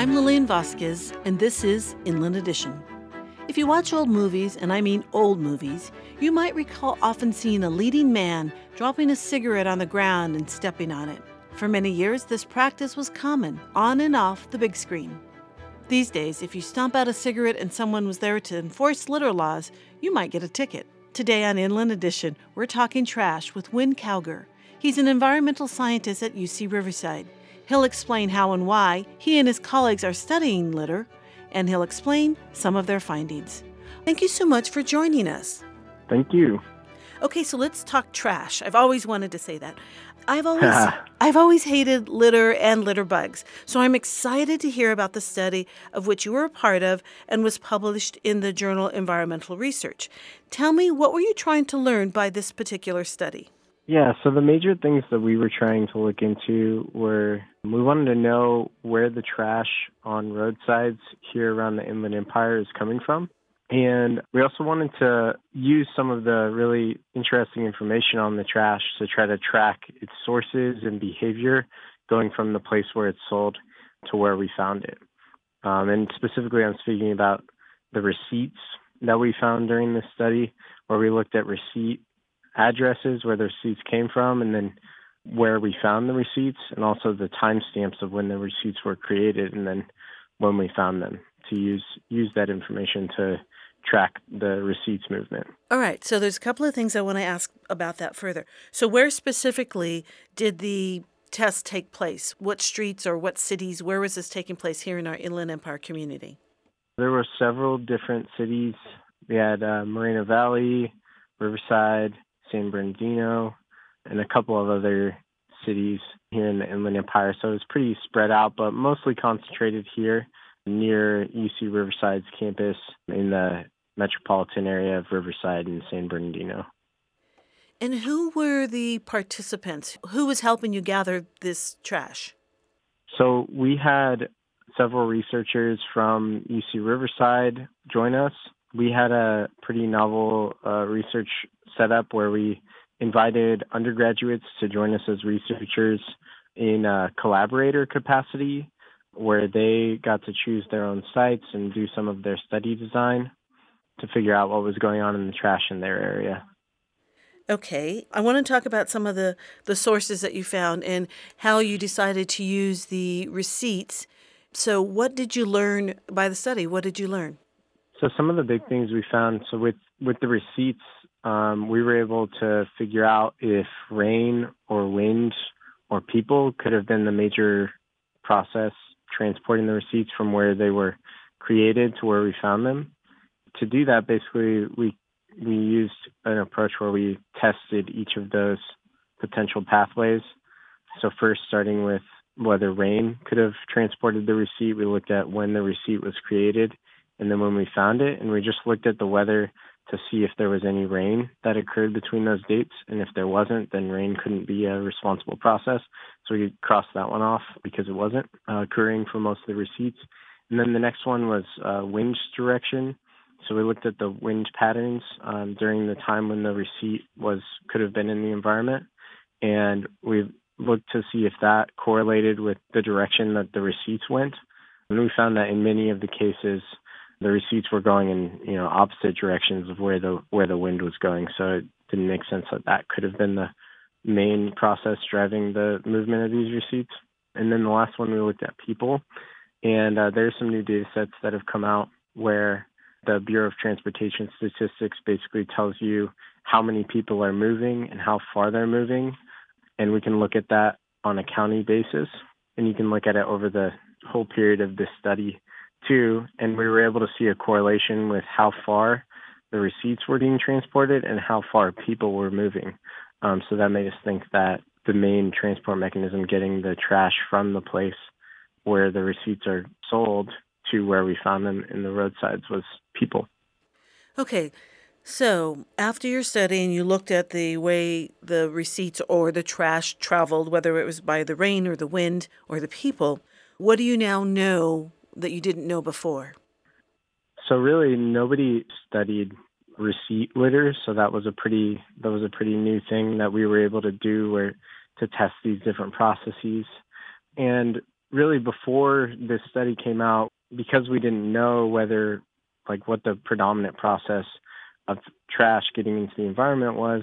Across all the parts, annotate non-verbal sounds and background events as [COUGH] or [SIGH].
I'm Lillian Vasquez, and this is Inland Edition. If you watch old movies, and I mean old movies, you might recall often seeing a leading man dropping a cigarette on the ground and stepping on it. For many years, this practice was common, on and off the big screen. These days, if you stomp out a cigarette and someone was there to enforce litter laws, you might get a ticket. Today on Inland Edition, we're talking trash with Win Cowger. He's an environmental scientist at UC Riverside. He'll explain how and why he and his colleagues are studying litter, and he'll explain some of their findings. Thank you so much for joining us. Thank you. Okay, so let's talk trash. I've always wanted to say that. I've always [LAUGHS] I've always hated litter and litter bugs. So I'm excited to hear about the study of which you were a part of and was published in the journal Environmental Research. Tell me what were you trying to learn by this particular study? Yeah, so the major things that we were trying to look into were we wanted to know where the trash on roadsides here around the Inland Empire is coming from. And we also wanted to use some of the really interesting information on the trash to try to track its sources and behavior going from the place where it's sold to where we found it. Um, and specifically, I'm speaking about the receipts that we found during this study, where we looked at receipt addresses where the receipts came from, and then where we found the receipts, and also the timestamps of when the receipts were created, and then when we found them to use use that information to track the receipts movement. All right. So there's a couple of things I want to ask about that further. So where specifically did the test take place? What streets or what cities? Where was this taking place here in our Inland Empire community? There were several different cities. We had uh, Moreno Valley, Riverside, San Bernardino, and a couple of other cities here in the Inland Empire. So it was pretty spread out, but mostly concentrated here near UC Riverside's campus in the metropolitan area of Riverside and San Bernardino. And who were the participants? Who was helping you gather this trash? So we had several researchers from UC Riverside join us. We had a pretty novel uh, research setup where we invited undergraduates to join us as researchers in a collaborator capacity where they got to choose their own sites and do some of their study design to figure out what was going on in the trash in their area. Okay, I want to talk about some of the, the sources that you found and how you decided to use the receipts. So, what did you learn by the study? What did you learn? So, some of the big things we found so, with, with the receipts, um, we were able to figure out if rain or wind or people could have been the major process transporting the receipts from where they were created to where we found them. To do that, basically, we we used an approach where we tested each of those potential pathways. So first, starting with whether rain could have transported the receipt, we looked at when the receipt was created, and then when we found it, and we just looked at the weather to see if there was any rain that occurred between those dates. And if there wasn't, then rain couldn't be a responsible process. So we crossed that one off because it wasn't uh, occurring for most of the receipts. And then the next one was uh, wind direction. So we looked at the wind patterns um, during the time when the receipt was could have been in the environment, and we looked to see if that correlated with the direction that the receipts went. And we found that in many of the cases, the receipts were going in you know opposite directions of where the where the wind was going. So it didn't make sense that that could have been the main process driving the movement of these receipts. And then the last one we looked at people, and uh, there's some new data sets that have come out where the Bureau of Transportation Statistics basically tells you how many people are moving and how far they're moving, and we can look at that on a county basis, and you can look at it over the whole period of this study too, and we were able to see a correlation with how far the receipts were being transported and how far people were moving. Um, so that made us think that the main transport mechanism getting the trash from the place where the receipts are sold to where we found them in the roadsides was people. Okay, so after your study and you looked at the way the receipts or the trash traveled, whether it was by the rain or the wind or the people, what do you now know that you didn't know before? So really, nobody studied receipt litter, so that was a pretty that was a pretty new thing that we were able to do, where to test these different processes. And really before this study came out, because we didn't know whether, like, what the predominant process of trash getting into the environment was,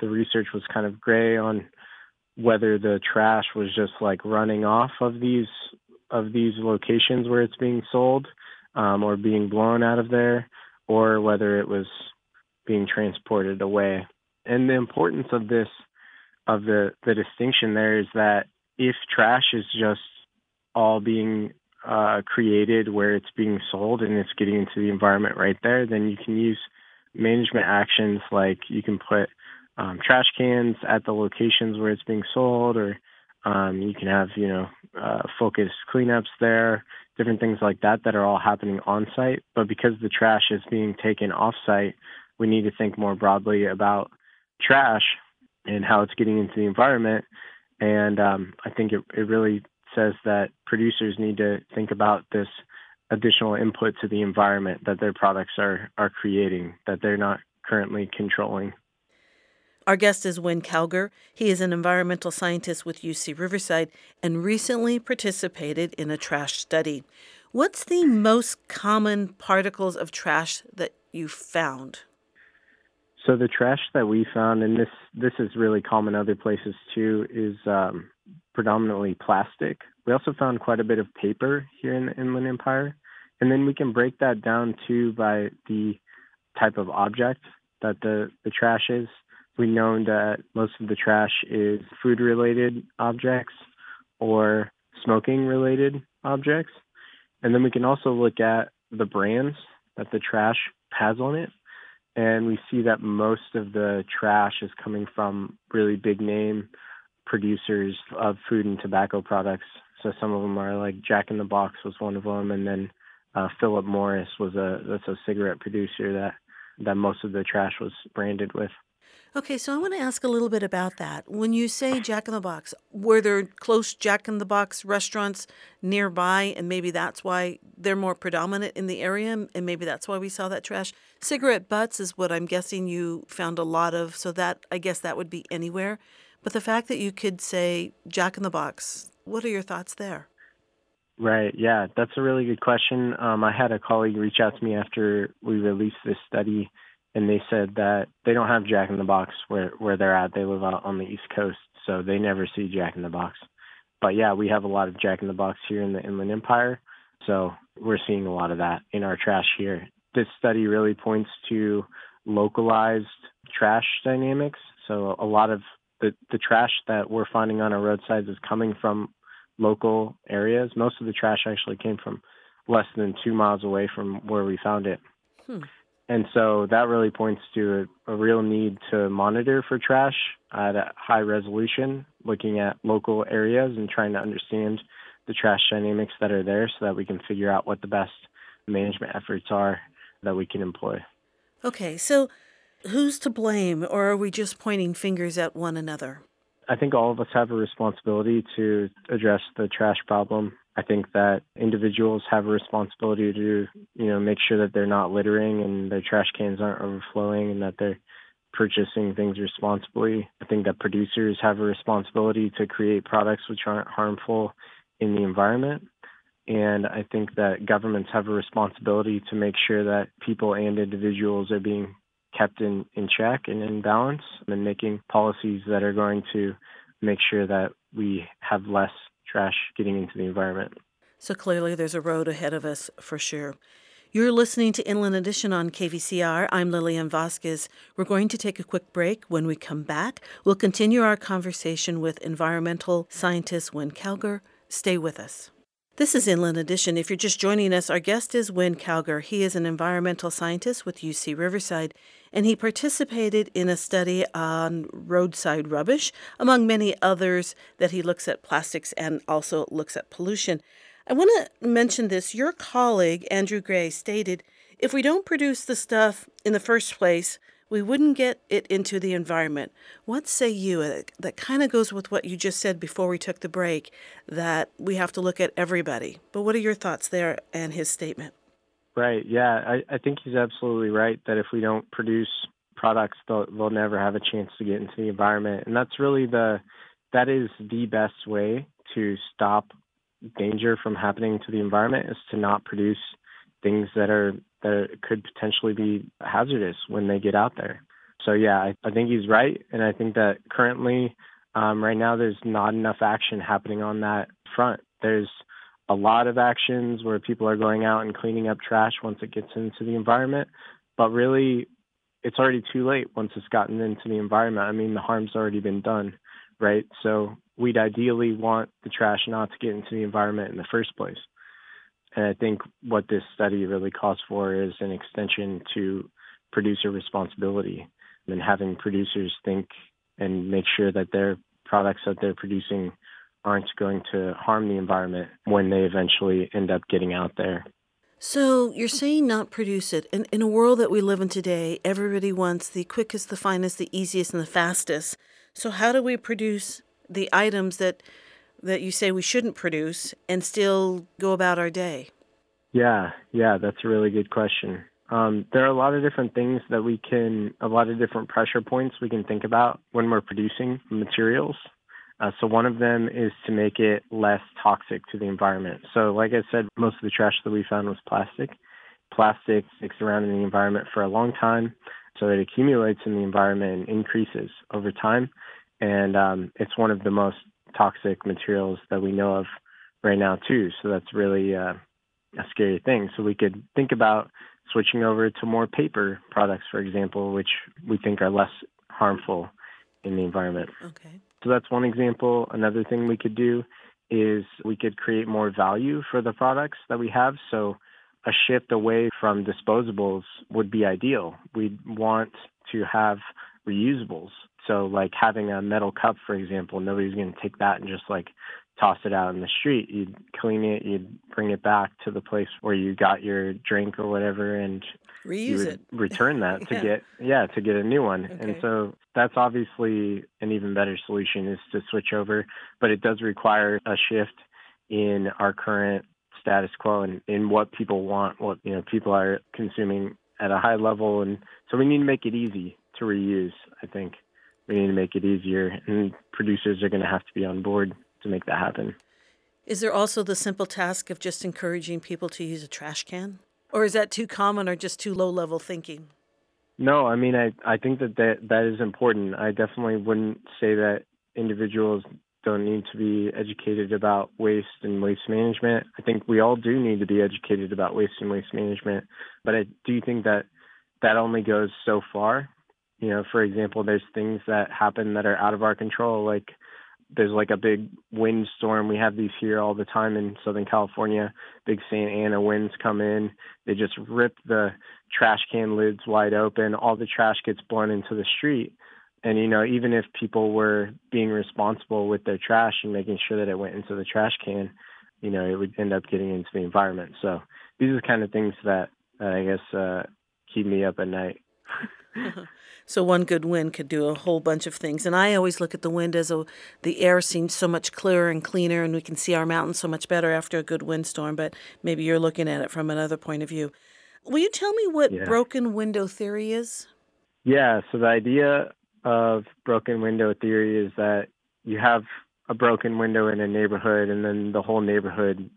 the research was kind of gray on whether the trash was just like running off of these of these locations where it's being sold um, or being blown out of there, or whether it was being transported away. And the importance of this, of the the distinction there, is that if trash is just all being uh, created where it's being sold and it's getting into the environment right there, then you can use management actions like you can put um, trash cans at the locations where it's being sold, or um, you can have you know uh, focused cleanups there, different things like that that are all happening on site. But because the trash is being taken off site, we need to think more broadly about trash and how it's getting into the environment. And um, I think it, it really says that producers need to think about this additional input to the environment that their products are are creating that they're not currently controlling. Our guest is Win Cowger. He is an environmental scientist with UC Riverside and recently participated in a trash study. What's the most common particles of trash that you found? So the trash that we found, and this this is really common other places too, is um, predominantly plastic. We also found quite a bit of paper here in the Inland Empire, and then we can break that down too by the type of object that the the trash is. We know that most of the trash is food related objects or smoking related objects. And then we can also look at the brands that the trash has on it. And we see that most of the trash is coming from really big name producers of food and tobacco products. So some of them are like Jack in the Box was one of them, and then uh, Philip Morris was a that's a cigarette producer that that most of the trash was branded with. Okay, so I want to ask a little bit about that. When you say Jack in the Box, were there close Jack in the Box restaurants nearby, and maybe that's why they're more predominant in the area, and maybe that's why we saw that trash? Cigarette butts is what I'm guessing you found a lot of, so that I guess that would be anywhere. But the fact that you could say Jack in the Box, what are your thoughts there? Right. Yeah, that's a really good question. Um, I had a colleague reach out to me after we released this study and they said that they don't have Jack in the Box where where they're at. They live out on the East Coast, so they never see Jack in the Box. But yeah, we have a lot of Jack in the Box here in the Inland Empire, so we're seeing a lot of that in our trash here. This study really points to localized trash dynamics. So a lot of the the trash that we're finding on our roadsides is coming from local areas. Most of the trash actually came from less than two miles away from where we found it. Hmm. And so that really points to a, a, real need to monitor for trash at a high resolution, looking at local areas and trying to understand the trash dynamics that are there so that we can figure out what the best management efforts are that we can employ. Okay, so who's to blame, or are we just pointing fingers at one another? I think all of us have a responsibility to address the trash problem I think that individuals have a responsibility to, you know, make sure that they're not littering and their trash cans aren't overflowing and that they're purchasing things responsibly. I think that producers have a responsibility to create products which aren't harmful in the environment. And I think that governments have a responsibility to make sure that people and individuals are being kept in, in check and in balance and making policies that are going to make sure that we have less trash getting into the environment. So clearly, there's a road ahead of us for sure. You're listening to Inland Edition on KVCR. I'm Lillian Vasquez. We're going to take a quick break. When we come back, we'll continue our conversation with environmental scientist Win Cowger. Stay with us. This is Inland Edition. If you're just joining us, our guest is Win Cowger. He is an environmental scientist with UC Riverside, and he participated in a study on roadside rubbish, among many others that he looks at plastics and also looks at pollution. I want to mention this. Your colleague, Andrew Gray, stated if we don't produce the stuff in the first place, we wouldn't get it into the environment. What say you? Uh, that kind of goes with what you just said before we took the break that we have to look at everybody. But what are your thoughts there and his statement? Right. Yeah, I, I think he's absolutely right that if we don't produce products, they'll, they'll never have a chance to get into the environment. And that's really the that is the best way to stop danger from happening to the environment is to not produce things that are that could potentially be hazardous when they get out there. So yeah, I, I think he's right, and I think that currently, um, right now, there's not enough action happening on that front. There's a lot of actions where people are going out and cleaning up trash once it gets into the environment, but really, it's already too late once it's gotten into the environment. I mean, the harm's already been done, right? So we'd ideally want the trash not to get into the environment in the first place. And I think what this study really calls for is an extension to producer responsibility and having producers think and make sure that their products that they're producing aren't going to harm the environment when they eventually end up getting out there. So you're saying not produce it. In, in a world that we live in today, everybody wants the quickest, the finest, the easiest, and the fastest. So how do we produce the items that that you say we shouldn't produce and still go about our day? Yeah, yeah, that's a really good question. Um, there are a lot of different things that we can, a lot of different pressure points we can think about when we're producing materials. Uh, so one of them is to make it less toxic to the environment. So like I said, most of the trash that we found was plastic. Plastic sticks around in the environment for a long time, so it accumulates in the environment and increases over time. And um, it's one of the most toxic materials that we know of right now too. So that's really uh, a scary thing. So we could think about switching over to more paper products, for example, which we think are less harmful in the environment. Okay. So that's one example. Another thing we could do is we could create more value for the products that we have. So a shift away from disposables would be ideal. We'd want to have reusables. So like having a metal cup, for example, nobody's going to take that and just like toss it out in the street. You'd clean it, you'd bring it back to the place where you got your drink or whatever, and reuse you would it. return that [LAUGHS] yeah. to get yeah to get a new one. Okay. And so that's obviously an even better solution is to switch over, but it does require a shift in our current status quo and in what people want, what you know people are consuming at a high level, and so we need to make it easy to reuse. I think we need to make it easier, and producers are going to have to be on board to make that happen. Is there also the simple task of just encouraging people to use a trash can? Or is that too common or just too low level thinking? No, I mean I I think that that, that is important. I definitely wouldn't say that individuals don't need to be educated about waste and waste management. I think we all do need to be educated about waste and waste management, but I do you think that that only goes so far. You know, for example, there's things that happen that are out of our control like there's like a big wind storm. We have these here all the time in Southern California. Big Santa Ana winds come in. They just rip the trash can lids wide open. All the trash gets blown into the street. And you know, even if people were being responsible with their trash and making sure that it went into the trash can, you know, it would end up getting into the environment. So these are the kind of things that, that I guess uh, keep me up at night. [LAUGHS] so one good wind could do a whole bunch of things. And I always look at the wind as a, the air seems so much clearer and cleaner, and we can see our mountains so much better after a good windstorm. But maybe you're looking at it from another point of view. Will you tell me what Yeah. broken window theory is? Yeah, so the idea of broken window theory is that you have a broken window in a neighborhood and then the whole neighborhood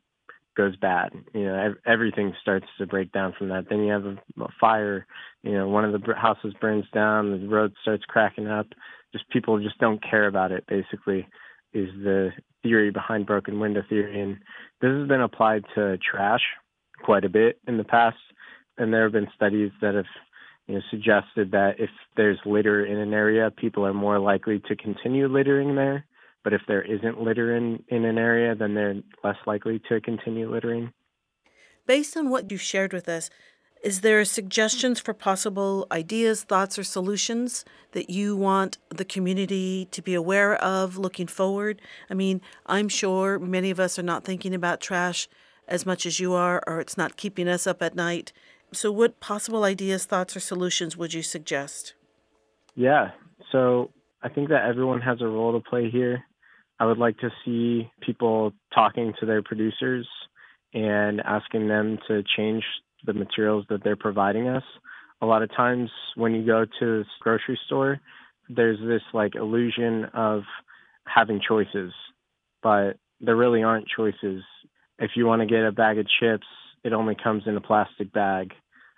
goes bad. You know, ev- everything starts to break down from that. Then you have a, a fire, you know, one of the houses burns down, the road starts cracking up. Just people just don't care about it basically is the theory behind broken window theory and this has been applied to trash quite a bit in the past and there have been studies that have you know, suggested that if there's litter in an area, people are more likely to continue littering there. But if there isn't litter in, in an area, then they're less likely to continue littering. Based on what you've shared with us, is there suggestions for possible ideas, thoughts, or solutions that you want the community to be aware of looking forward? I mean, I'm sure many of us are not thinking about trash as much as you are, or it's not keeping us up at night. So, what possible ideas, thoughts, or solutions would you suggest? Yeah. So I think that everyone has a role to play here. I would like to see people talking to their producers and asking them to change the materials that they're providing us. A lot of times when you go to this grocery store, there's this like illusion of having choices, but there really aren't choices. if you want to get a bag of chips, it only comes in a plastic bag.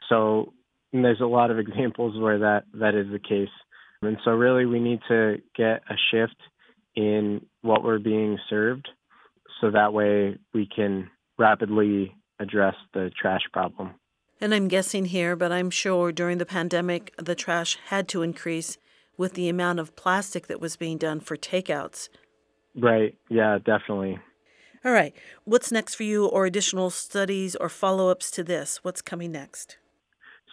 So there's a lot of [LAUGHS] examples where that that is the case. And so really we need to get a shift in what we're being served so that way we can rapidly address the trash problem. And I'm guessing here, but I'm sure during the pandemic, the trash had to increase with the amount of plastic that was being done for takeouts. Right. Yeah, definitely. All right. What's next for you, or additional studies or follow ups to this? What's coming next?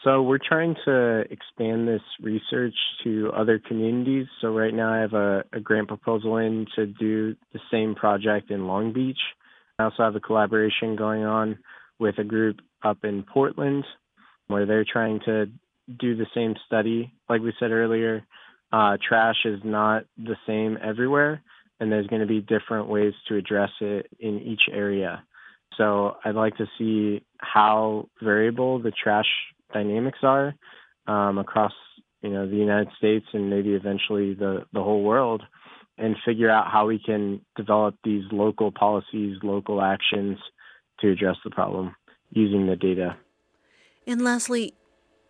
So, we're trying to expand this research to other communities. So, right now, I have a, a grant proposal in to do the same project in Long Beach. I also have a collaboration going on with a group up in Portland where they're trying to do the same study. Like we said earlier, uh, trash is not the same everywhere, and there's going to be different ways to address it in each area. So I'd like to see how variable the trash dynamics are um, across you know the United States and maybe eventually the the whole world, and figure out how we can develop these local policies, local actions to address the problem using the data. And lastly,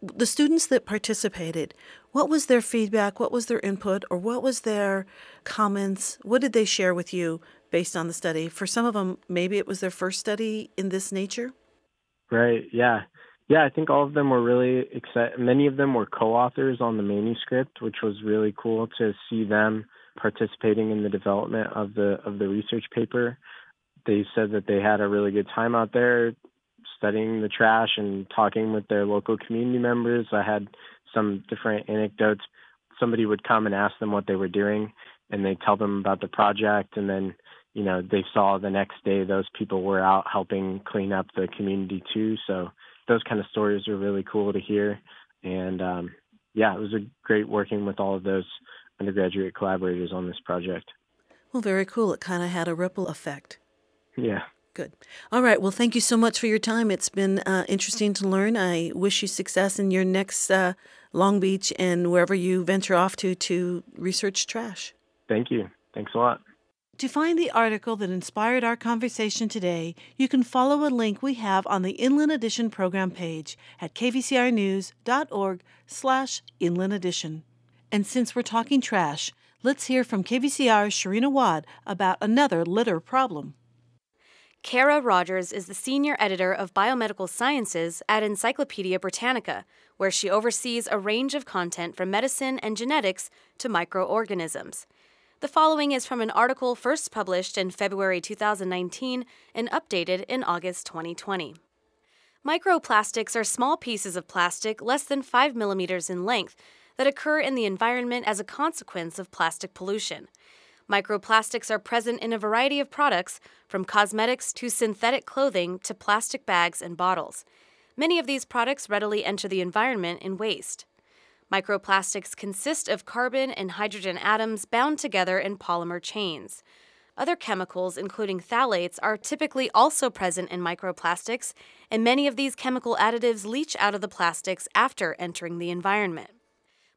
the students that participated, what was their feedback? What was their input? Or what was their comments? What did they share with you based on the study? For some of them, maybe it was their first study in this nature? Right, yeah. Yeah, I think all of them were really excited. Many of them were co authors on the manuscript, which was really cool to see them participating in the development of the of the research paper. They said that they had a really good time out there studying the trash and talking with their local community members. I had some different anecdotes. Somebody would come and ask them what they were doing, and they tell them about the project, and then you know they saw the next day those people were out helping clean up the community too. So those kind of stories are really cool to hear, and um, yeah, it was a great working with all of those undergraduate collaborators on this project. Well, very cool. It kind of had a ripple effect. Yeah. Good. All right. Well, thank you so much for your time. It's been uh, interesting to learn. I wish you success in your next uh, Long Beach and wherever you venture off to to research trash. Thank you. Thanks a lot. To find the article that inspired our conversation today, you can follow a link we have on the Inland Edition program page at kvcrnews.org slash Inland Edition. And since we're talking trash, let's hear from KVCR's Shireen Awad about another litter problem. Kara Rogers is the senior editor of biomedical sciences at Encyclopedia Britannica, where she oversees a range of content from medicine and genetics to microorganisms. The following is from an article first published in February 2019 and updated in August 2020. Microplastics are small pieces of plastic less than 5 millimeters in length that occur in the environment as a consequence of plastic pollution. Microplastics are present in a variety of products, from cosmetics to synthetic clothing to plastic bags and bottles. Many of these products readily enter the environment in waste. Microplastics consist of carbon and hydrogen atoms bound together in polymer chains. Other chemicals, including phthalates, are typically also present in microplastics, and many of these chemical additives leach out of the plastics after entering the environment.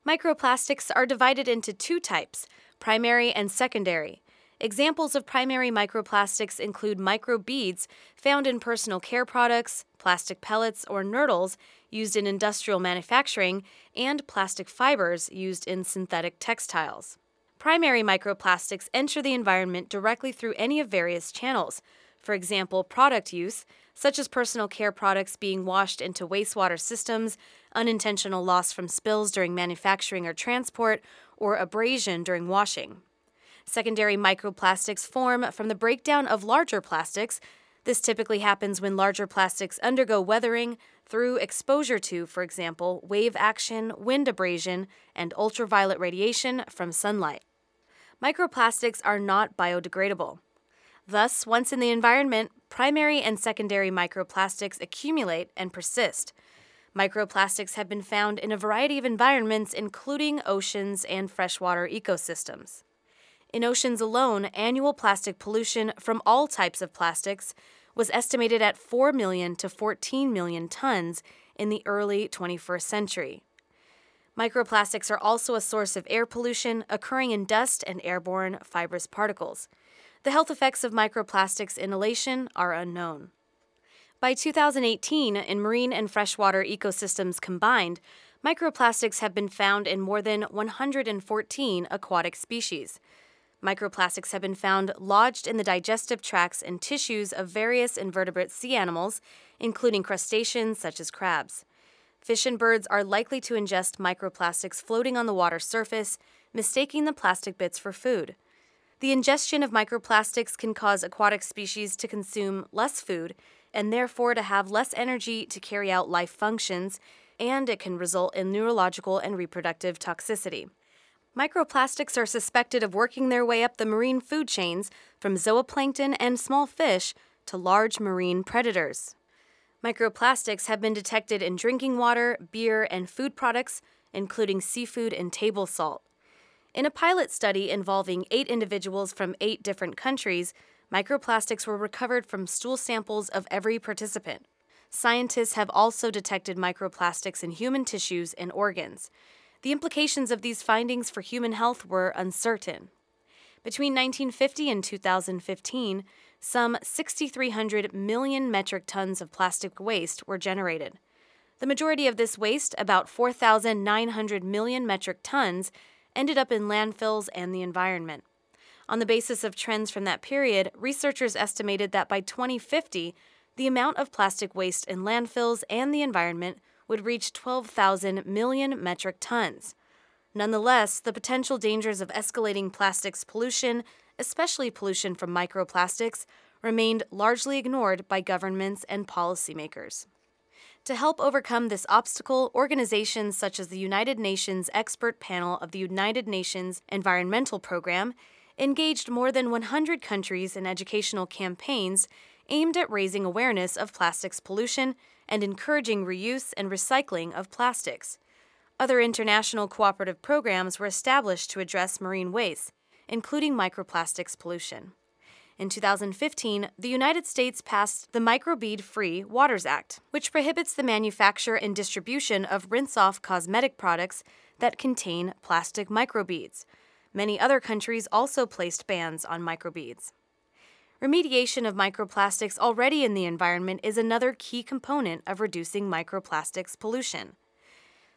Microplastics are divided into two types primary and secondary. Examples of primary microplastics include microbeads found in personal care products, plastic pellets or nurdles used in industrial manufacturing, and plastic fibers used in synthetic textiles. Primary microplastics enter the environment directly through any of various channels. For example, product use, such as personal care products being washed into wastewater systems, unintentional loss from spills during manufacturing or transport, or abrasion during washing. Secondary microplastics form from the breakdown of larger plastics. This typically happens when larger plastics undergo weathering through exposure to, for example, wave action, wind abrasion, and ultraviolet radiation from sunlight. Microplastics are not biodegradable. Thus, once in the environment, primary and secondary microplastics accumulate and persist. Microplastics have been found in a variety of environments, including oceans and freshwater ecosystems. In oceans alone, annual plastic pollution from all types of plastics was estimated at 4 million to 14 million tons in the early 21st century. Microplastics are also a source of air pollution occurring in dust and airborne fibrous particles. The health effects of microplastics inhalation are unknown. By 2018, in marine and freshwater ecosystems combined, microplastics have been found in more than 114 aquatic species. Microplastics have been found lodged in the digestive tracts and tissues of various invertebrate sea animals, including crustaceans such as crabs. Fish and birds are likely to ingest microplastics floating on the water surface, mistaking the plastic bits for food. The ingestion of microplastics can cause aquatic species to consume less food and therefore to have less energy to carry out life functions, and it can result in neurological and reproductive toxicity. Microplastics are suspected of working their way up the marine food chains from zooplankton and small fish to large marine predators. Microplastics have been detected in drinking water, beer, and food products, including seafood and table salt. In a pilot study involving eight individuals from eight different countries, microplastics were recovered from stool samples of every participant. Scientists have also detected microplastics in human tissues and organs. The implications of these findings for human health were uncertain. Between 1950 and 2015, some 6,300 million metric tons of plastic waste were generated. The majority of this waste, about 4,900 million metric tons, ended up in landfills and the environment. On the basis of trends from that period, researchers estimated that by 2050, the amount of plastic waste in landfills and the environment would reach 12,000 million metric tons. Nonetheless, the potential dangers of escalating plastics pollution, especially pollution from microplastics, remained largely ignored by governments and policymakers. To help overcome this obstacle, organizations such as the United Nations Expert Panel of the United Nations Environmental Program engaged more than 100 countries in educational campaigns aimed at raising awareness of plastics pollution and encouraging reuse and recycling of plastics. Other international cooperative programs were established to address marine waste, including microplastics pollution. In 2015, the United States passed the Microbead Free Waters Act, which prohibits the manufacture and distribution of rinse off cosmetic products that contain plastic microbeads. Many other countries also placed bans on microbeads. Remediation of microplastics already in the environment is another key component of reducing microplastics pollution.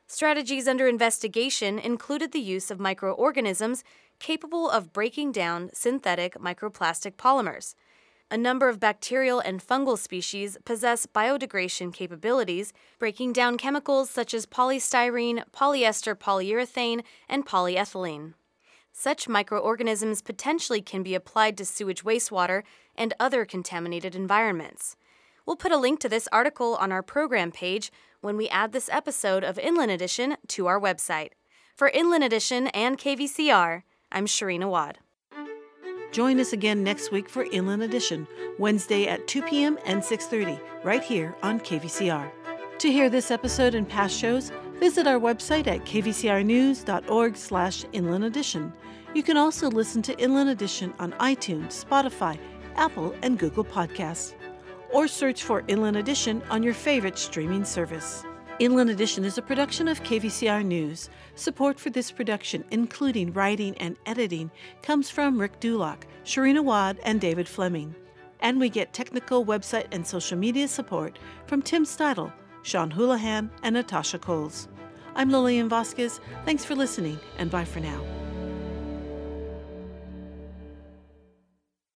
Strategies under investigation included the use of microorganisms capable of breaking down synthetic microplastic polymers. A number of bacterial and fungal species possess biodegradation capabilities, breaking down chemicals such as polystyrene, polyester polyurethane, and polyethylene. Such microorganisms potentially can be applied to sewage wastewater and other contaminated environments. We'll put a link to this article on our program page when we add this episode of Inland Edition to our website. For Inland Edition and KVCR, I'm Shireen Awad. Join us again next week for Inland Edition, Wednesday at 2 p.m. and 6:30, right here on KVCR. To hear this episode and past shows, visit our website at kvcrnews.org slash Inland Edition. You can also listen to Inland Edition on iTunes, Spotify, Apple, and Google Podcasts, or search for Inland Edition on your favorite streaming service. Inland Edition is a production of KVCR News. Support for this production, including writing and editing, comes from Rick Dulock, Shireen Awad, and David Fleming. And we get technical website and social media support from Tim Steidle, Sean Houlihan, and Natasha Coles. I'm Lillian Vasquez. Thanks for listening, and bye for now.